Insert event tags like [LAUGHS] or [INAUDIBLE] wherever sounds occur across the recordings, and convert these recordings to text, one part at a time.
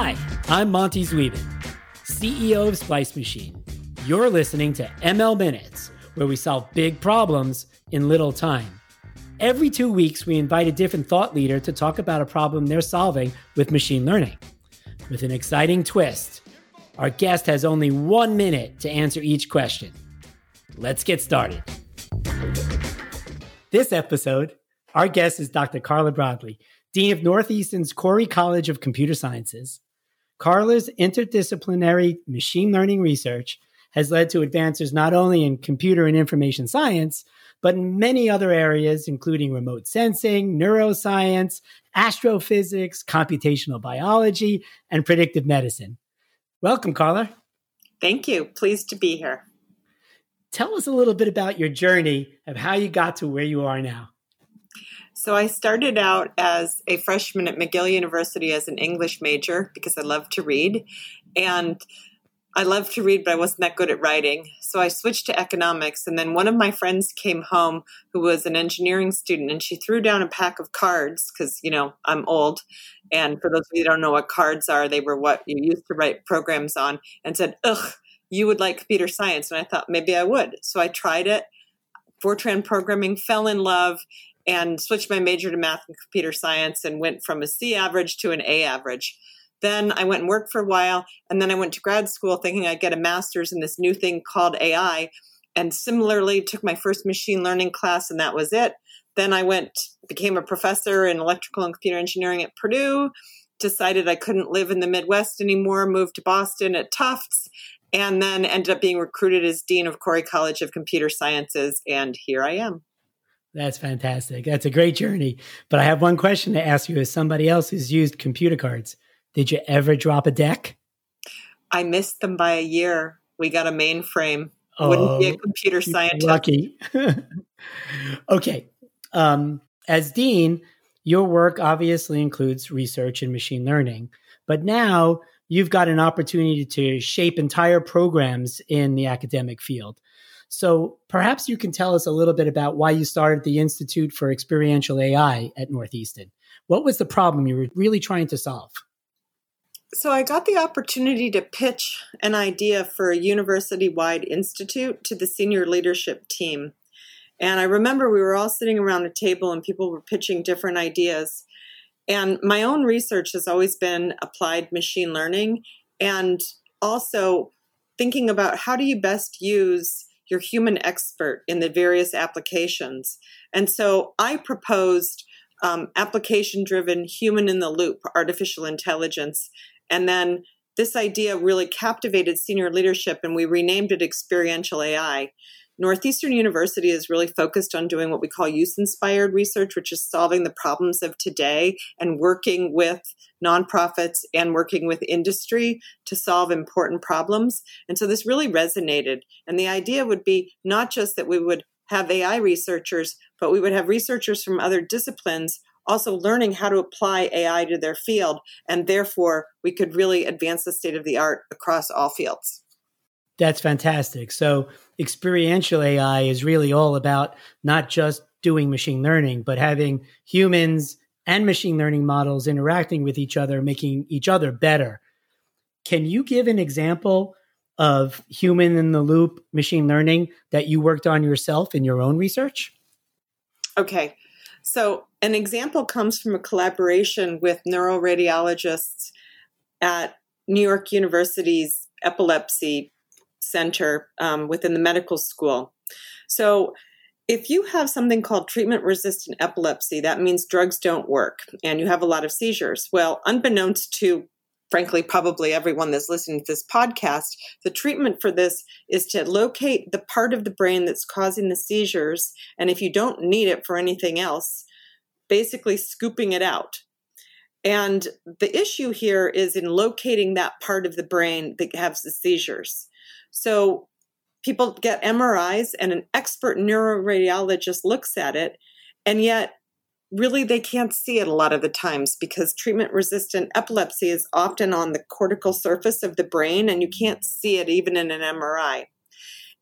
Hi, I'm Monty Zweben, CEO of Splice Machine. You're listening to ML Minutes, where we solve big problems in little time. Every two weeks, we invite a different thought leader to talk about a problem they're solving with machine learning. With an exciting twist, our guest has only one minute to answer each question. Let's get started. This episode, our guest is Dr. Carla Brodley, Dean of Northeastern's Khoury College of Computer Sciences. Carla's interdisciplinary machine learning research has led to advances not only in computer and information science, but in many other areas, including remote sensing, neuroscience, astrophysics, computational biology, and predictive medicine. Welcome, Carla. Thank you. Pleased to be here. Tell us a little bit about your journey of how you got to where you are now. So, I started out as a freshman at McGill University as an English major because I love to read. And I love to read, but I wasn't that good at writing. So I switched to economics. And then one of my friends came home who was an engineering student and she threw down a pack of cards because, you know, I'm old. And for those of you who don't know what cards are, they were what you used to write programs on and said, ugh, you would like computer science. And I thought maybe I would. So I tried it. Fortran programming, fell in love, and switched my major to math and computer science and went from a C average to an A average. Then I went and worked for a while, and then I went to grad school thinking I'd get a master's in this new thing called AI. And similarly, took my first machine learning class, and that was it. Then I went, became a professor in electrical and computer engineering at Purdue, decided I couldn't live in the Midwest anymore, moved to Boston at Tufts, and then ended up being recruited as Dean of Khoury College of Computer Sciences. And here I am. That's fantastic. That's a great journey. But I have one question to ask you as somebody else who's used computer cards. Did you ever drop a deck? I missed them by a year. We got a mainframe. Oh, Wouldn't be a computer scientist. Lucky. [LAUGHS] okay. Um, as dean, your work obviously includes research in machine learning, but now you've got an opportunity to shape entire programs in the academic field. So perhaps you can tell us a little bit about why you started the Institute for Experiential AI at Northeastern. What was the problem you were really trying to solve? So I got the opportunity to pitch an idea for a university wide institute to the senior leadership team. And I remember we were all sitting around a table and people were pitching different ideas. And my own research has always been applied machine learning and also thinking about how do you best use your human expert in the various applications. And so I proposed um, application driven human in the loop artificial intelligence and then this idea really captivated senior leadership, and we renamed it Experiential AI. Northeastern University is really focused on doing what we call use inspired research, which is solving the problems of today and working with nonprofits and working with industry to solve important problems. And so this really resonated. And the idea would be not just that we would have AI researchers, but we would have researchers from other disciplines also learning how to apply AI to their field. And therefore, we could really advance the state of the art across all fields. That's fantastic. So, experiential AI is really all about not just doing machine learning, but having humans and machine learning models interacting with each other, making each other better. Can you give an example of human in the loop machine learning that you worked on yourself in your own research? Okay. So, an example comes from a collaboration with neuroradiologists at New York University's epilepsy center um, within the medical school. So, if you have something called treatment resistant epilepsy, that means drugs don't work and you have a lot of seizures. Well, unbeknownst to frankly, probably everyone that's listening to this podcast, the treatment for this is to locate the part of the brain that's causing the seizures. And if you don't need it for anything else, basically scooping it out. And the issue here is in locating that part of the brain that has the seizures. So people get MRIs, and an expert neuroradiologist looks at it, and yet really they can't see it a lot of the times because treatment resistant epilepsy is often on the cortical surface of the brain and you can't see it even in an MRI.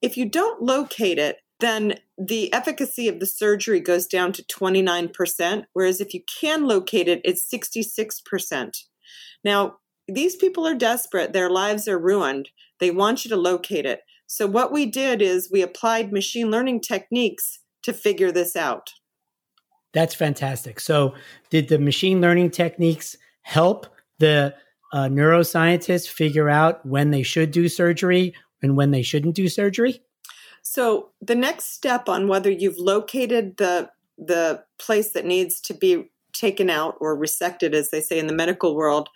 If you don't locate it, then the efficacy of the surgery goes down to 29%, whereas if you can locate it, it's 66%. Now, these people are desperate. Their lives are ruined. They want you to locate it. So, what we did is we applied machine learning techniques to figure this out. That's fantastic. So, did the machine learning techniques help the uh, neuroscientists figure out when they should do surgery and when they shouldn't do surgery? So, the next step on whether you've located the the place that needs to be taken out or resected, as they say in the medical world,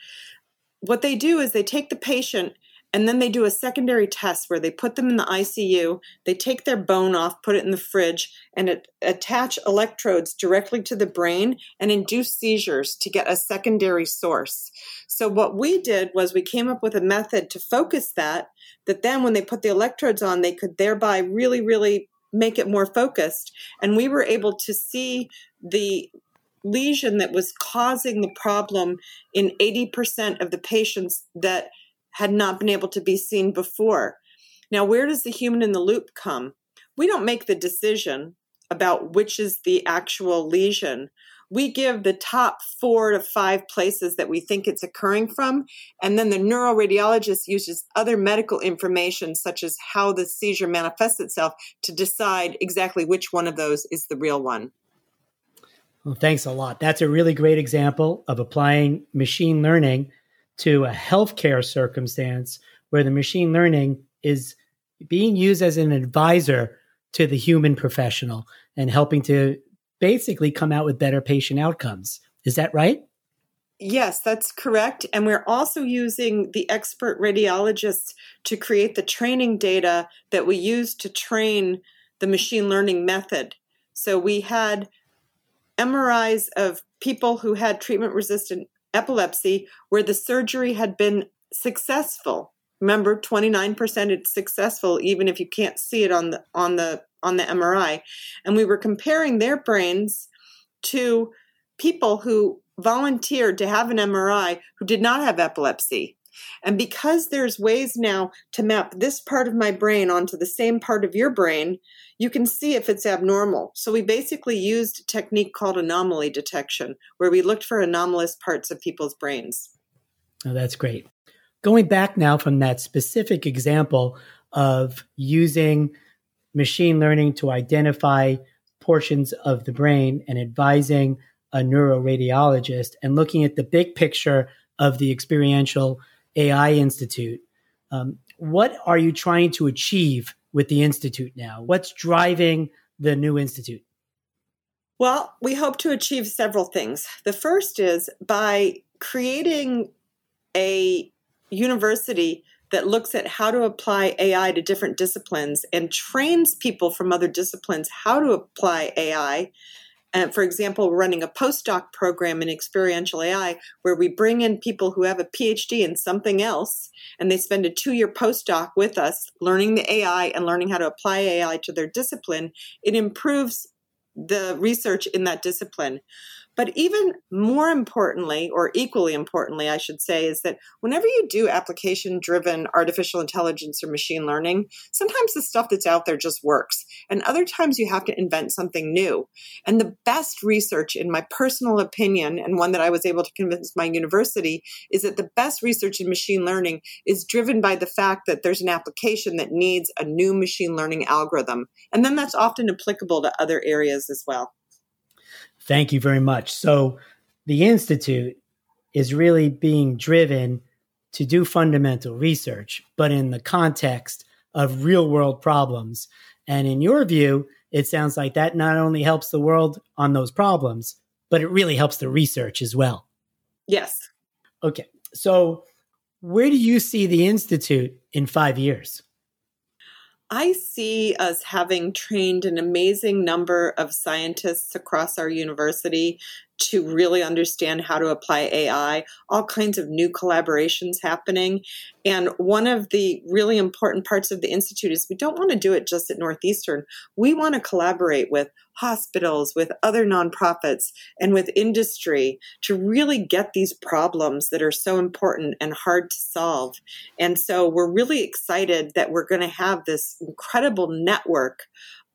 what they do is they take the patient and then they do a secondary test where they put them in the ICU, they take their bone off, put it in the fridge, and it, attach electrodes directly to the brain and induce seizures to get a secondary source. So, what we did was we came up with a method to focus that, that then when they put the electrodes on, they could thereby really, really make it more focused. And we were able to see the lesion that was causing the problem in 80% of the patients that had not been able to be seen before. Now, where does the human in the loop come? We don't make the decision about which is the actual lesion. We give the top four to five places that we think it's occurring from, and then the neuroradiologist uses other medical information, such as how the seizure manifests itself, to decide exactly which one of those is the real one. Well, thanks a lot. That's a really great example of applying machine learning to a healthcare circumstance where the machine learning is being used as an advisor to the human professional and helping to basically come out with better patient outcomes. Is that right? Yes, that's correct. And we're also using the expert radiologists to create the training data that we use to train the machine learning method. So we had MRIs of people who had treatment resistant epilepsy where the surgery had been successful. Remember, 29% it's successful even if you can't see it on the on the on the MRI. And we were comparing their brains to people who volunteered to have an MRI who did not have epilepsy. And because there's ways now to map this part of my brain onto the same part of your brain, you can see if it's abnormal. So we basically used a technique called anomaly detection, where we looked for anomalous parts of people's brains. Oh, that's great. Going back now from that specific example of using machine learning to identify portions of the brain and advising a neuroradiologist and looking at the big picture of the experiential AI Institute. Um, what are you trying to achieve with the Institute now? What's driving the new Institute? Well, we hope to achieve several things. The first is by creating a university that looks at how to apply AI to different disciplines and trains people from other disciplines how to apply AI and for example, we're running a postdoc program in experiential AI where we bring in people who have a PhD in something else and they spend a two year postdoc with us learning the AI and learning how to apply AI to their discipline. It improves the research in that discipline. But even more importantly, or equally importantly, I should say, is that whenever you do application driven artificial intelligence or machine learning, sometimes the stuff that's out there just works. And other times you have to invent something new. And the best research, in my personal opinion, and one that I was able to convince my university, is that the best research in machine learning is driven by the fact that there's an application that needs a new machine learning algorithm. And then that's often applicable to other areas as well. Thank you very much. So, the Institute is really being driven to do fundamental research, but in the context of real world problems. And in your view, it sounds like that not only helps the world on those problems, but it really helps the research as well. Yes. Okay. So, where do you see the Institute in five years? I see us having trained an amazing number of scientists across our university to really understand how to apply AI, all kinds of new collaborations happening. And one of the really important parts of the Institute is we don't want to do it just at Northeastern. We want to collaborate with hospitals, with other nonprofits, and with industry to really get these problems that are so important and hard to solve. And so we're really excited that we're going to have this incredible network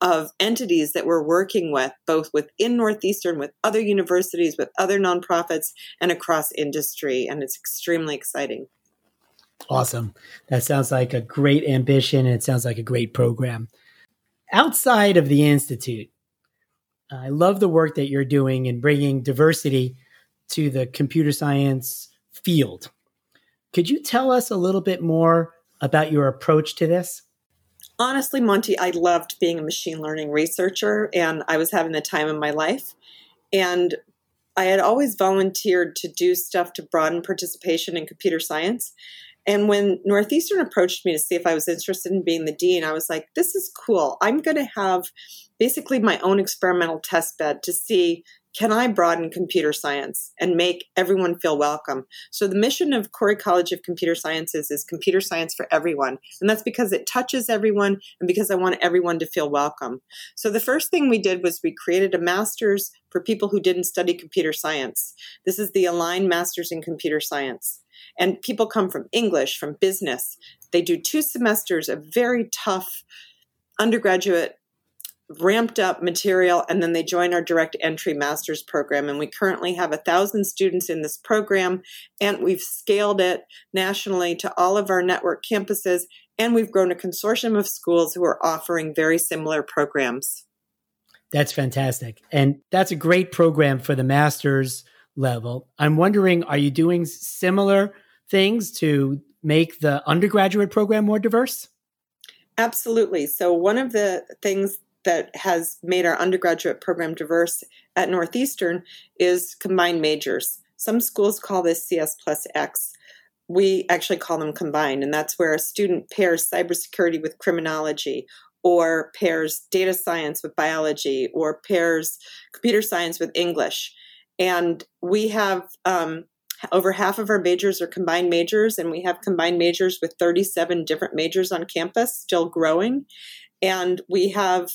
of entities that we're working with, both within Northeastern, with other universities, with other nonprofits, and across industry. And it's extremely exciting. Awesome. That sounds like a great ambition and it sounds like a great program. Outside of the Institute, I love the work that you're doing in bringing diversity to the computer science field. Could you tell us a little bit more about your approach to this? Honestly, Monty, I loved being a machine learning researcher and I was having the time of my life. And I had always volunteered to do stuff to broaden participation in computer science. And when Northeastern approached me to see if I was interested in being the dean, I was like, this is cool. I'm going to have basically my own experimental test bed to see can I broaden computer science and make everyone feel welcome? So, the mission of Khoury College of Computer Sciences is computer science for everyone. And that's because it touches everyone and because I want everyone to feel welcome. So, the first thing we did was we created a master's for people who didn't study computer science. This is the Align Masters in Computer Science. And people come from English, from business. They do two semesters of very tough undergraduate ramped up material and then they join our direct entry master's program. And we currently have a thousand students in this program and we've scaled it nationally to all of our network campuses and we've grown a consortium of schools who are offering very similar programs. That's fantastic. And that's a great program for the master's level. I'm wondering are you doing similar things to make the undergraduate program more diverse? Absolutely. So, one of the things that has made our undergraduate program diverse at Northeastern is combined majors. Some schools call this CS plus X. We actually call them combined, and that's where a student pairs cybersecurity with criminology, or pairs data science with biology, or pairs computer science with English. And we have um, over half of our majors are combined majors, and we have combined majors with 37 different majors on campus, still growing. And we have,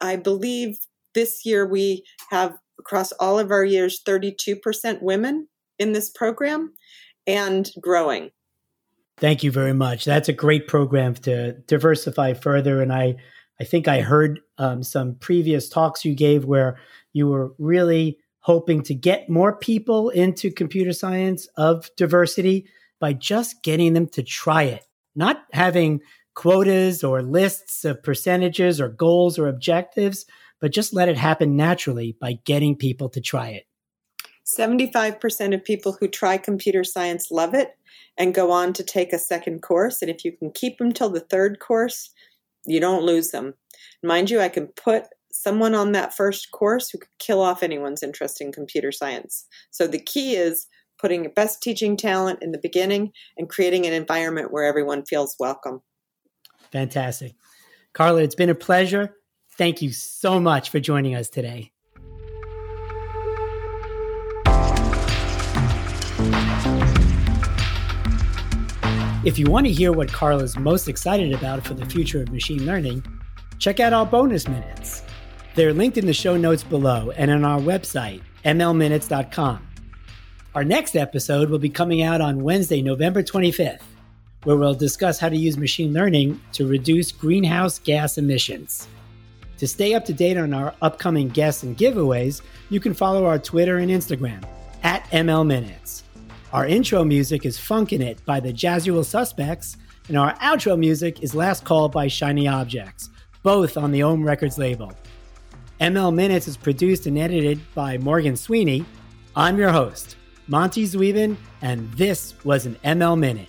I believe this year we have across all of our years 32% women in this program and growing. Thank you very much. That's a great program to diversify further. And I, I think I heard um, some previous talks you gave where you were really hoping to get more people into computer science of diversity by just getting them to try it, not having quotas or lists of percentages or goals or objectives, but just let it happen naturally by getting people to try it. 75% of people who try computer science love it and go on to take a second course. And if you can keep them till the third course, you don't lose them. Mind you, I can put someone on that first course who could kill off anyone's interest in computer science. So the key is putting your best teaching talent in the beginning and creating an environment where everyone feels welcome. Fantastic. Carla, it's been a pleasure. Thank you so much for joining us today. If you want to hear what Carla is most excited about for the future of machine learning, check out our bonus minutes. They're linked in the show notes below and on our website, mlminutes.com. Our next episode will be coming out on Wednesday, November 25th where we'll discuss how to use machine learning to reduce greenhouse gas emissions. To stay up to date on our upcoming guests and giveaways, you can follow our Twitter and Instagram at ML Minutes. Our intro music is Funkin' It by the Jazzual Suspects, and our outro music is Last Call by Shiny Objects, both on the Ohm Records label. ML Minutes is produced and edited by Morgan Sweeney. I'm your host, Monty Zweben, and this was an ML Minute.